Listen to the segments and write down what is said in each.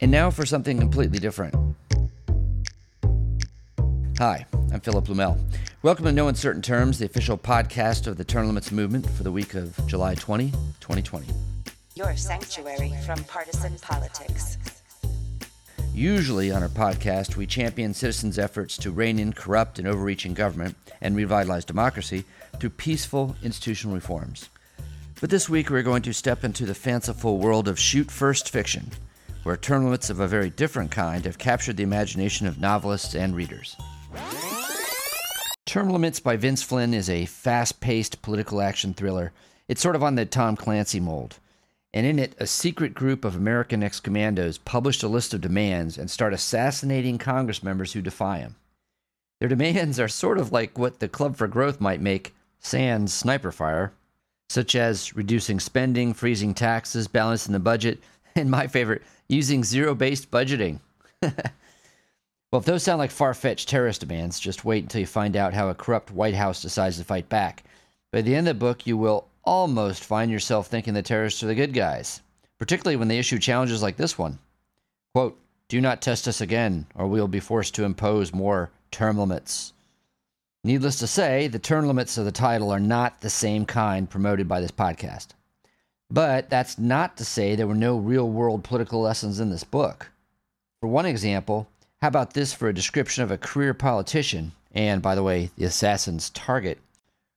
And now for something completely different. Hi, I'm Philip Blumel. Welcome to No Uncertain Terms, the official podcast of the Term Limits Movement for the week of July 20, 2020. Your sanctuary from partisan politics. Usually on our podcast, we champion citizens' efforts to rein in corrupt and overreaching government and revitalize democracy through peaceful institutional reforms. But this week, we're going to step into the fanciful world of shoot first fiction, where term of a very different kind have captured the imagination of novelists and readers. Term Limits by Vince Flynn is a fast paced political action thriller. It's sort of on the Tom Clancy mold. And in it, a secret group of American ex commandos publish a list of demands and start assassinating Congress members who defy them. Their demands are sort of like what the Club for Growth might make sans sniper fire, such as reducing spending, freezing taxes, balancing the budget, and my favorite, using zero based budgeting. Well, if those sound like far fetched terrorist demands, just wait until you find out how a corrupt White House decides to fight back. By the end of the book, you will almost find yourself thinking the terrorists are the good guys, particularly when they issue challenges like this one. Quote, Do not test us again, or we will be forced to impose more term limits. Needless to say, the term limits of the title are not the same kind promoted by this podcast. But that's not to say there were no real world political lessons in this book. For one example, how about this for a description of a career politician, and by the way, the assassin's target,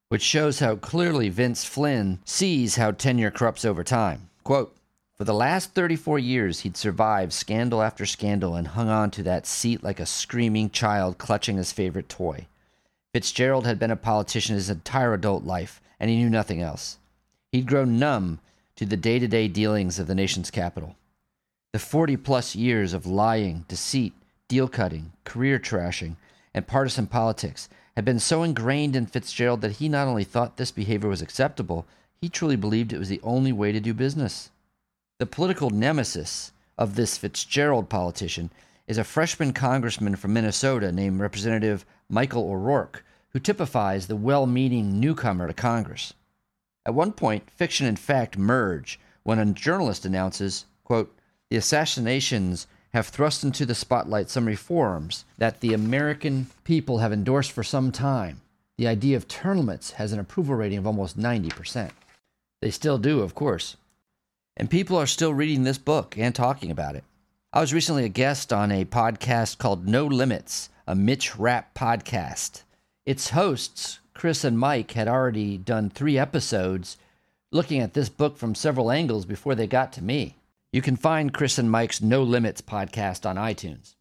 which shows how clearly Vince Flynn sees how tenure corrupts over time. Quote, for the last 34 years, he'd survived scandal after scandal and hung on to that seat like a screaming child clutching his favorite toy. Fitzgerald had been a politician his entire adult life, and he knew nothing else. He'd grown numb to the day to day dealings of the nation's capital. The 40 plus years of lying, deceit, deal cutting, career trashing, and partisan politics had been so ingrained in Fitzgerald that he not only thought this behavior was acceptable, he truly believed it was the only way to do business. The political nemesis of this Fitzgerald politician is a freshman congressman from Minnesota named Representative Michael O'Rourke, who typifies the well meaning newcomer to Congress. At one point, fiction and fact merge when a journalist announces, quote, the assassinations have thrust into the spotlight some reforms that the American people have endorsed for some time. The idea of term limits has an approval rating of almost 90%. They still do, of course. And people are still reading this book and talking about it. I was recently a guest on a podcast called No Limits, a Mitch Rapp podcast. Its hosts, Chris and Mike, had already done three episodes looking at this book from several angles before they got to me. You can find Chris and Mike's No Limits podcast on iTunes.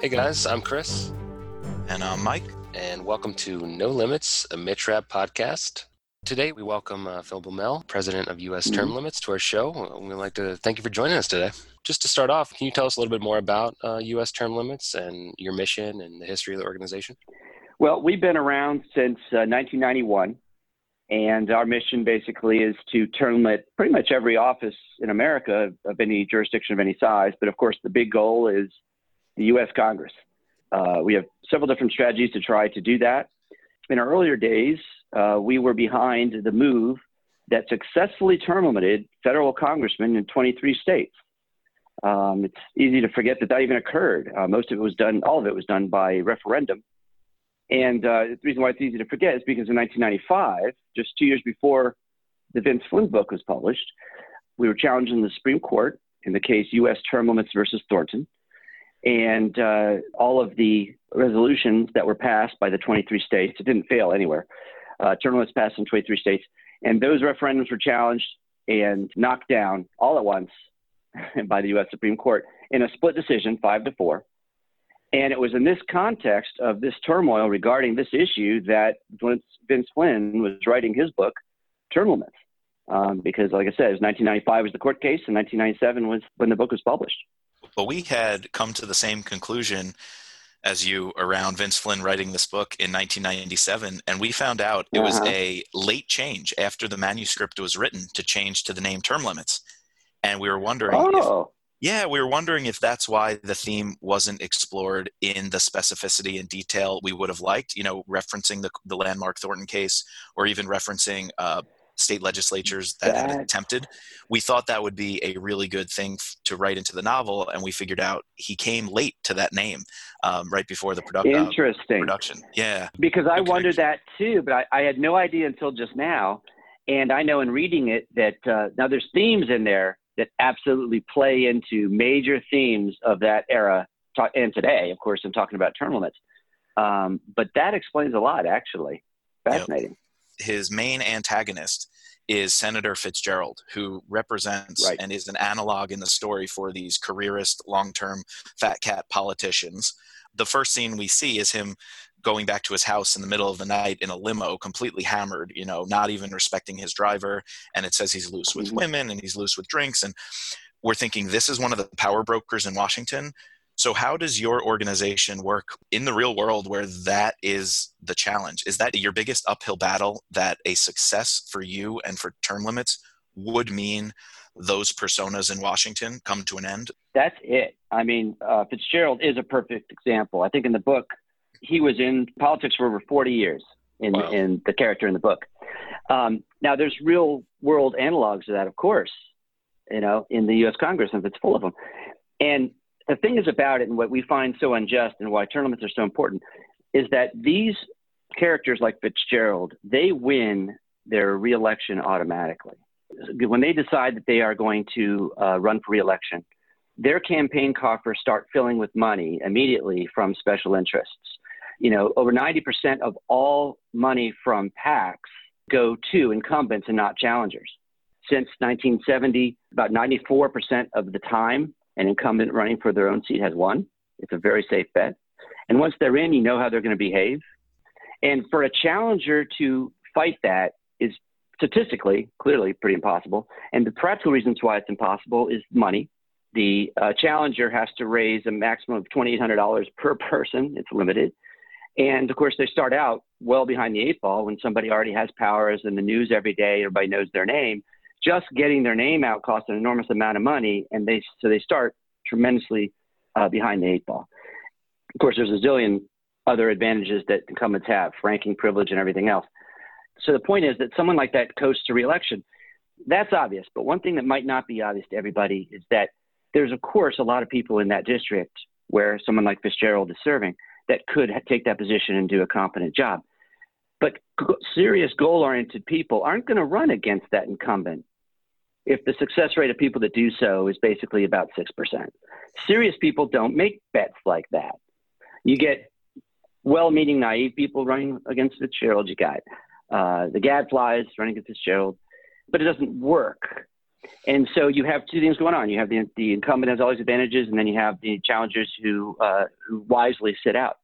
Hey guys, I'm Chris. And I'm Mike. And welcome to No Limits, a Mitch Rapp podcast. Today we welcome uh, Phil Blumel, president of U.S. Term mm-hmm. Limits, to our show. We'd like to thank you for joining us today just to start off, can you tell us a little bit more about uh, U.S. term limits and your mission and the history of the organization? Well, we've been around since uh, 1991, and our mission basically is to term limit pretty much every office in America of any jurisdiction of any size. But of course, the big goal is the U.S. Congress. Uh, we have several different strategies to try to do that. In our earlier days, uh, we were behind the move that successfully term limited federal congressmen in 23 states. Um, it's easy to forget that that even occurred. Uh, most of it was done, all of it was done by referendum. And uh, the reason why it's easy to forget is because in 1995, just two years before the Vince Flynn book was published, we were challenging the Supreme Court in the case U.S. Term Limits versus Thornton. And uh, all of the resolutions that were passed by the 23 states, it didn't fail anywhere. Uh, term limits passed in 23 states. And those referendums were challenged and knocked down all at once by the U.S. Supreme Court in a split decision, five to four. And it was in this context of this turmoil regarding this issue that Vince Flynn was writing his book, Term Limits. Um, because, like I said, it was 1995 was the court case, and 1997 was when the book was published. Well, we had come to the same conclusion as you around Vince Flynn writing this book in 1997, and we found out it uh-huh. was a late change after the manuscript was written to change to the name Term Limits and we were wondering oh. Yeah, we were wondering if that's why the theme wasn't explored in the specificity and detail we would have liked, you know, referencing the, the landmark Thornton case or even referencing uh, state legislatures that, that, had attempted. We thought that would be a really good thing f- to write into the novel, and we figured out he came late to that name, um, right before the production. Uh, Interesting uh, production. Yeah, because I wondered that too, but I, I, had no idea until just now. And I know in reading it that uh, now there's themes in there that absolutely play into major themes of that era. And today, of course, I'm talking about term limits. Um, but that explains a lot, actually. Fascinating. Yep. His main antagonist is Senator Fitzgerald, who represents right. and is an analog in the story for these careerist, long term fat cat politicians. The first scene we see is him going back to his house in the middle of the night in a limo, completely hammered, you know, not even respecting his driver. And it says he's loose with mm-hmm. women and he's loose with drinks. And we're thinking this is one of the power brokers in Washington. So, how does your organization work in the real world where that is the challenge? Is that your biggest uphill battle that a success for you and for term limits would mean those personas in Washington come to an end? That's it. I mean, uh, Fitzgerald is a perfect example. I think in the book, he was in politics for over 40 years in, wow. in the character in the book. Um, now, there's real world analogs to that, of course, you know, in the U.S. Congress, and it's full of them. And the thing is about it, and what we find so unjust, and why term limits are so important, is that these characters like Fitzgerald, they win their reelection automatically. When they decide that they are going to uh, run for reelection, their campaign coffers start filling with money immediately from special interests you know, over 90% of all money from PACs go to incumbents and not challengers. Since 1970, about 94% of the time, an incumbent running for their own seat has won. It's a very safe bet. And once they're in, you know how they're going to behave. And for a challenger to fight that is statistically, clearly, pretty impossible. And the practical reasons why it's impossible is money. The uh, challenger has to raise a maximum of $2,800 per person. It's limited. And of course, they start out well behind the eight ball when somebody already has powers in the news every day, everybody knows their name. Just getting their name out costs an enormous amount of money, and they so they start tremendously uh, behind the eight ball. Of course, there's a zillion other advantages that incumbents have, ranking privilege and everything else. So the point is that someone like that coasts to reelection. That's obvious, but one thing that might not be obvious to everybody is that there's of course a lot of people in that district where someone like Fitzgerald is serving that could take that position and do a competent job. But serious goal oriented people aren't going to run against that incumbent if the success rate of people that do so is basically about 6%. Serious people don't make bets like that. You get well meaning, naive people running against Fitzgerald. You got uh, the gadflies running against Fitzgerald, but it doesn't work. And so you have two things going on. You have the, the incumbent has all these advantages, and then you have the challengers who, uh, who wisely sit out.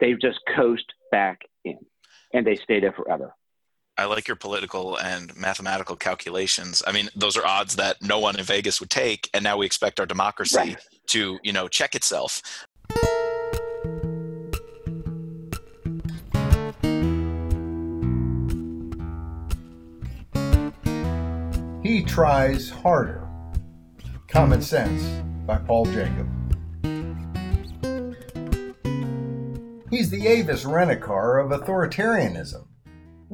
They just coast back in, and they stay there forever. I like your political and mathematical calculations. I mean, those are odds that no one in Vegas would take, and now we expect our democracy right. to, you know, check itself. He tries harder. Common Sense by Paul Jacob. He's the Avis Rent A Car of authoritarianism.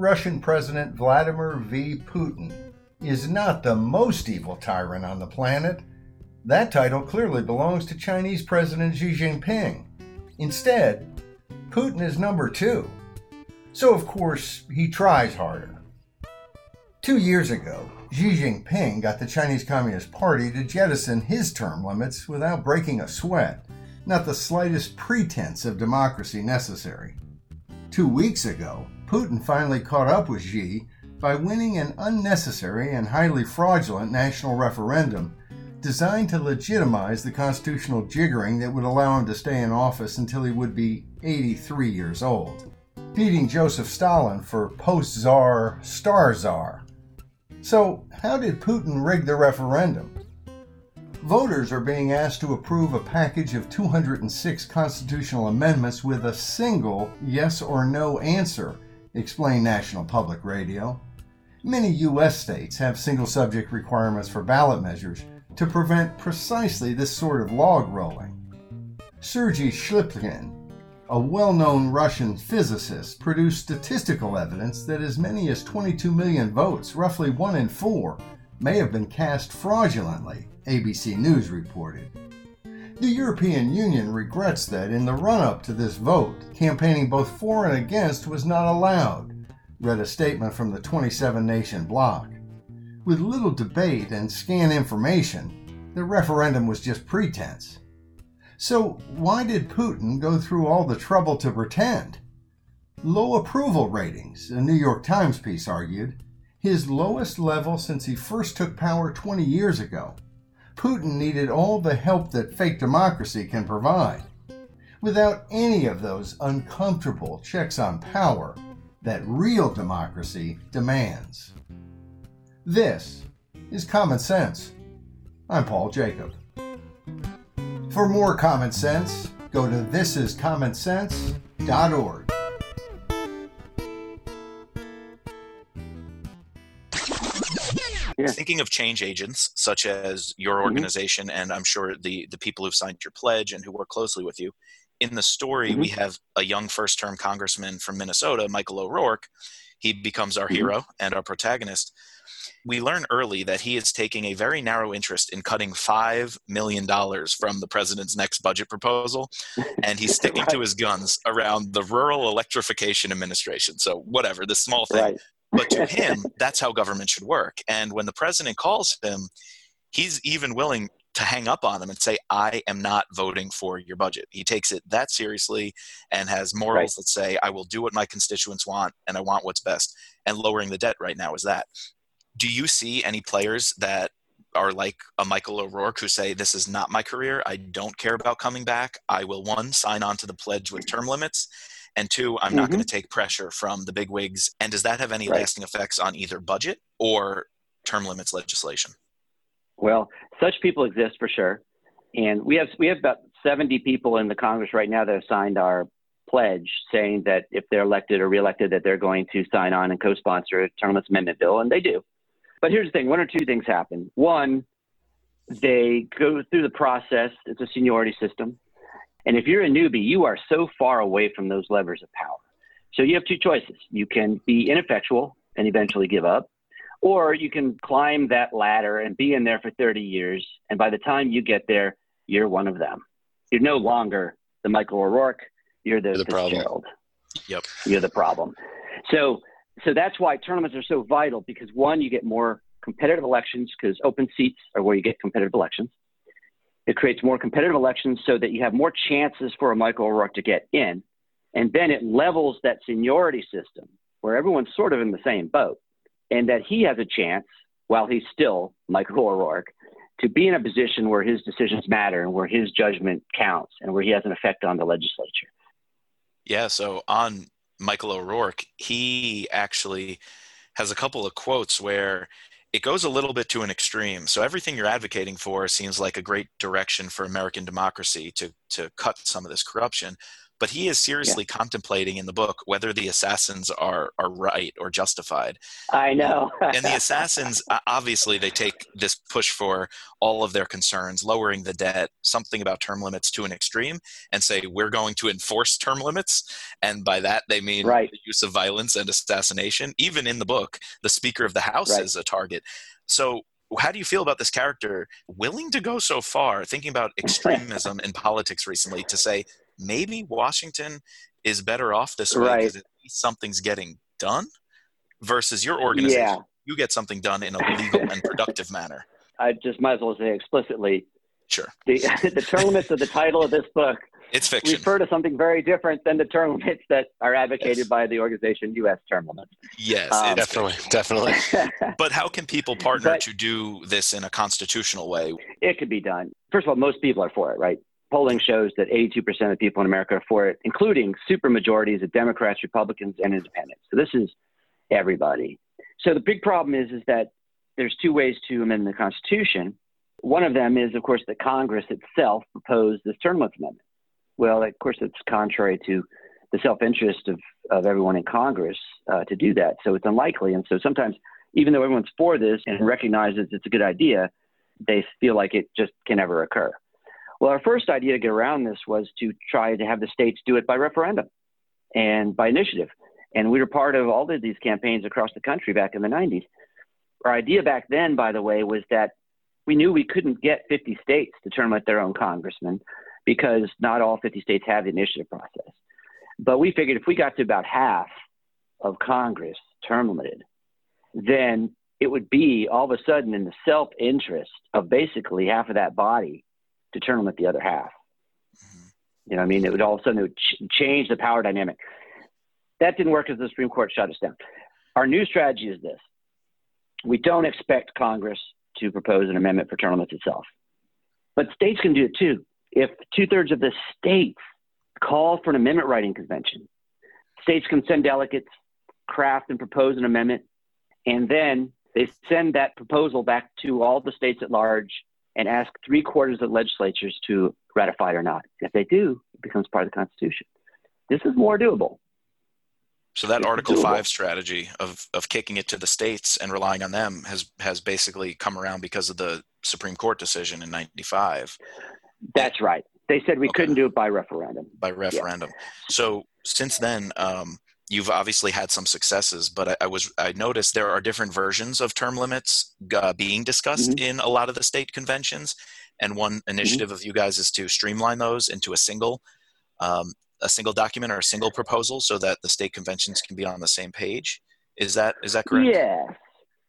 Russian President Vladimir V. Putin is not the most evil tyrant on the planet. That title clearly belongs to Chinese President Xi Jinping. Instead, Putin is number two. So, of course, he tries harder. Two years ago, Xi Jinping got the Chinese Communist Party to jettison his term limits without breaking a sweat not the slightest pretense of democracy necessary. Two weeks ago, Putin finally caught up with Xi by winning an unnecessary and highly fraudulent national referendum designed to legitimize the constitutional jiggering that would allow him to stay in office until he would be 83 years old, beating Joseph Stalin for post czar star czar. So, how did Putin rig the referendum? voters are being asked to approve a package of 206 constitutional amendments with a single yes or no answer, explained National Public Radio. Many U.S. states have single subject requirements for ballot measures, to prevent precisely this sort of log rolling. Sergei Shpilkin, a well known Russian physicist, produced statistical evidence that as many as 22 million votes, roughly one in four, may have been cast fraudulently, ABC News reported. The European Union regrets that in the run up to this vote, campaigning both for and against was not allowed, read a statement from the 27 nation bloc. With little debate and scant information, the referendum was just pretense. So, why did Putin go through all the trouble to pretend? Low approval ratings, a New York Times piece argued, his lowest level since he first took power 20 years ago. Putin needed all the help that fake democracy can provide. Without any of those uncomfortable checks on power that real democracy demands. This is Common Sense. I'm Paul Jacob. For more common sense, go to thisiscommonsense.org. Thinking of change agents such as your mm-hmm. organization, mm-hmm. and I'm sure the the people who've signed your pledge and who work closely with you. In the story, mm-hmm. we have a young first term congressman from Minnesota, Michael O'Rourke. He becomes our mm-hmm. hero and our protagonist we learn early that he is taking a very narrow interest in cutting $5 million from the president's next budget proposal. And he's sticking right. to his guns around the Rural Electrification Administration. So, whatever, this small thing. Right. But to him, that's how government should work. And when the president calls him, he's even willing to hang up on him and say, I am not voting for your budget. He takes it that seriously and has morals right. that say, I will do what my constituents want and I want what's best. And lowering the debt right now is that do you see any players that are like a Michael O'Rourke who say, This is not my career. I don't care about coming back. I will, one, sign on to the pledge with term limits. And two, I'm mm-hmm. not going to take pressure from the big wigs. And does that have any right. lasting effects on either budget or term limits legislation? Well, such people exist for sure. And we have, we have about 70 people in the Congress right now that have signed our pledge saying that if they're elected or reelected, that they're going to sign on and co sponsor a term limits amendment bill. And they do. But here's the thing one or two things happen. One, they go through the process, it's a seniority system. And if you're a newbie, you are so far away from those levers of power. So you have two choices. You can be ineffectual and eventually give up, or you can climb that ladder and be in there for 30 years. And by the time you get there, you're one of them. You're no longer the Michael O'Rourke. You're the, the Fitzgerald. Yep. You're the problem. So so that's why term limits are so vital because one, you get more competitive elections because open seats are where you get competitive elections. It creates more competitive elections so that you have more chances for a Michael O'Rourke to get in. And then it levels that seniority system where everyone's sort of in the same boat and that he has a chance while he's still Michael O'Rourke to be in a position where his decisions matter and where his judgment counts and where he has an effect on the legislature. Yeah, so on Michael O'Rourke, he actually has a couple of quotes where it goes a little bit to an extreme. So everything you're advocating for seems like a great direction for American democracy to to cut some of this corruption but he is seriously yeah. contemplating in the book whether the assassins are are right or justified. I know. and the assassins obviously they take this push for all of their concerns, lowering the debt, something about term limits to an extreme, and say we're going to enforce term limits, and by that they mean right. the use of violence and assassination. Even in the book, the Speaker of the House right. is a target. So how do you feel about this character willing to go so far thinking about extremism in politics recently to say maybe Washington is better off this way because right. at least something's getting done versus your organization. Yeah. You get something done in a legal and productive manner. I just might as well say explicitly. Sure. The, the term limits of the title of this book it's fiction. refer to something very different than the term limits that are advocated yes. by the organization U.S. term limits. Yes, um, definitely, definitely. but how can people partner but, to do this in a constitutional way? It could be done. First of all, most people are for it, right? Polling shows that 82% of people in America are for it, including super majorities of Democrats, Republicans, and independents. So this is everybody. So the big problem is, is that there's two ways to amend the Constitution. One of them is, of course, that Congress itself proposed this term limits amendment. Well, of course, it's contrary to the self-interest of, of everyone in Congress uh, to do that. So it's unlikely. And so sometimes, even though everyone's for this and recognizes it's a good idea, they feel like it just can never occur. Well, our first idea to get around this was to try to have the states do it by referendum and by initiative. And we were part of all of these campaigns across the country back in the 90s. Our idea back then, by the way, was that we knew we couldn't get 50 states to term out their own congressman because not all 50 states have the initiative process. But we figured if we got to about half of Congress term limited, then it would be all of a sudden in the self interest of basically half of that body to term limit the other half. Mm-hmm. You know, I mean, it would all of a sudden it would ch- change the power dynamic. That didn't work because the Supreme Court shut us down. Our new strategy is this: we don't expect Congress to propose an amendment for term limits itself, but states can do it too. If two thirds of the states call for an amendment writing convention, states can send delegates, craft and propose an amendment, and then they send that proposal back to all the states at large and ask three quarters of legislatures to ratify it or not. If they do, it becomes part of the Constitution. This is more doable. So that Article Five strategy of of kicking it to the states and relying on them has has basically come around because of the Supreme Court decision in '95. That's right. They said we okay. couldn't do it by referendum. By referendum. Yeah. So since then, um, you've obviously had some successes, but I, I, was I noticed there are different versions of term limits uh, being discussed mm-hmm. in a lot of the state conventions, and one mm-hmm. initiative mm-hmm. of you guys is to streamline those into a single. Um, a single document or a single proposal so that the state conventions can be on the same page is that is that correct yeah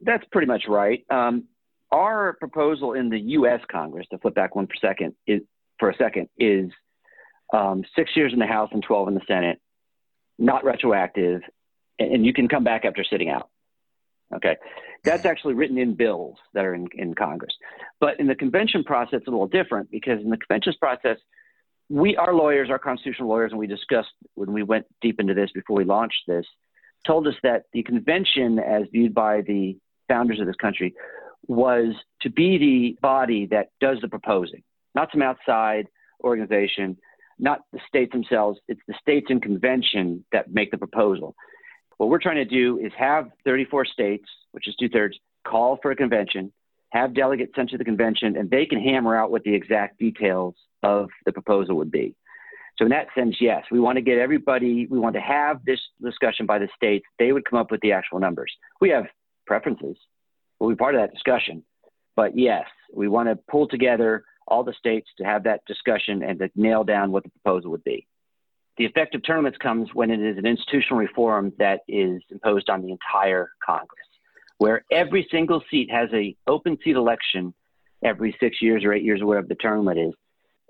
that's pretty much right um, our proposal in the u.s congress to flip back one per second is for a second is um, six years in the house and 12 in the senate not retroactive, and you can come back after sitting out. Okay. That's actually written in bills that are in, in Congress. But in the convention process, it's a little different because in the convention process, we, our lawyers, our constitutional lawyers, and we discussed when we went deep into this before we launched this, told us that the convention, as viewed by the founders of this country, was to be the body that does the proposing, not some outside organization not the states themselves, it's the states in convention that make the proposal. What we're trying to do is have 34 states, which is two thirds, call for a convention, have delegates sent to the convention, and they can hammer out what the exact details of the proposal would be. So, in that sense, yes, we want to get everybody, we want to have this discussion by the states. They would come up with the actual numbers. We have preferences, we'll be part of that discussion. But yes, we want to pull together all the states to have that discussion and to nail down what the proposal would be. The effective term limits comes when it is an institutional reform that is imposed on the entire Congress, where every single seat has a open seat election every six years or eight years or whatever the term limit is,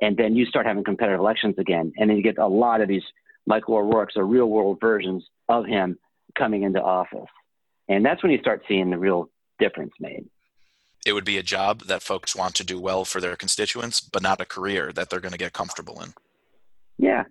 and then you start having competitive elections again, and then you get a lot of these Michael O'Rourke's or real world versions of him coming into office, and that's when you start seeing the real difference made it would be a job that folks want to do well for their constituents, but not a career that they're going to get comfortable in. Yeah.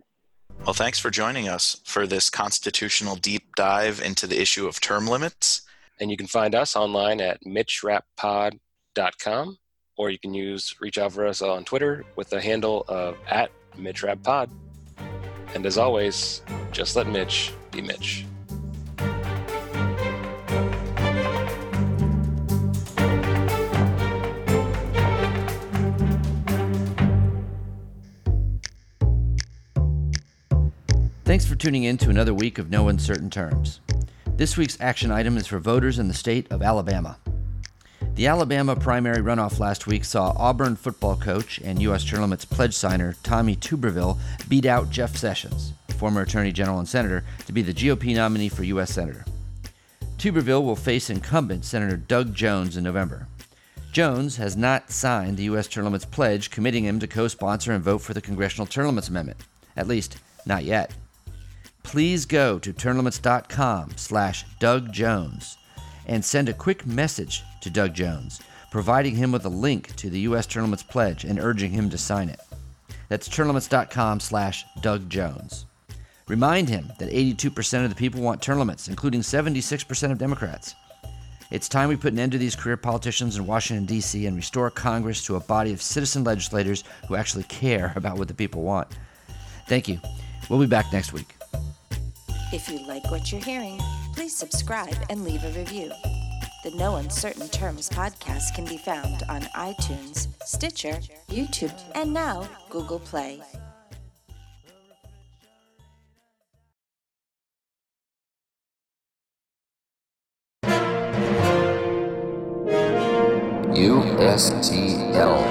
Well, thanks for joining us for this constitutional deep dive into the issue of term limits. And you can find us online at mitchrappod.com, or you can use reach out for us on Twitter with the handle of at mitchrappod. And as always, just let Mitch be Mitch. Thanks for tuning in to another week of No Uncertain Terms. This week's action item is for voters in the state of Alabama. The Alabama primary runoff last week saw Auburn football coach and U.S. Limits pledge signer Tommy Tuberville beat out Jeff Sessions, former Attorney General and Senator, to be the GOP nominee for U.S. Senator. Tuberville will face incumbent Senator Doug Jones in November. Jones has not signed the U.S. Term Limits pledge committing him to co sponsor and vote for the Congressional Term Limits Amendment. At least, not yet please go to termlimits.com slash Doug Jones and send a quick message to Doug Jones, providing him with a link to the U.S. Term Limits Pledge and urging him to sign it. That's termlimits.com slash Doug Jones. Remind him that 82% of the people want term limits, including 76% of Democrats. It's time we put an end to these career politicians in Washington, D.C., and restore Congress to a body of citizen legislators who actually care about what the people want. Thank you. We'll be back next week. If you like what you're hearing, please subscribe and leave a review. The No Uncertain Terms podcast can be found on iTunes, Stitcher, YouTube, and now Google Play. USTL.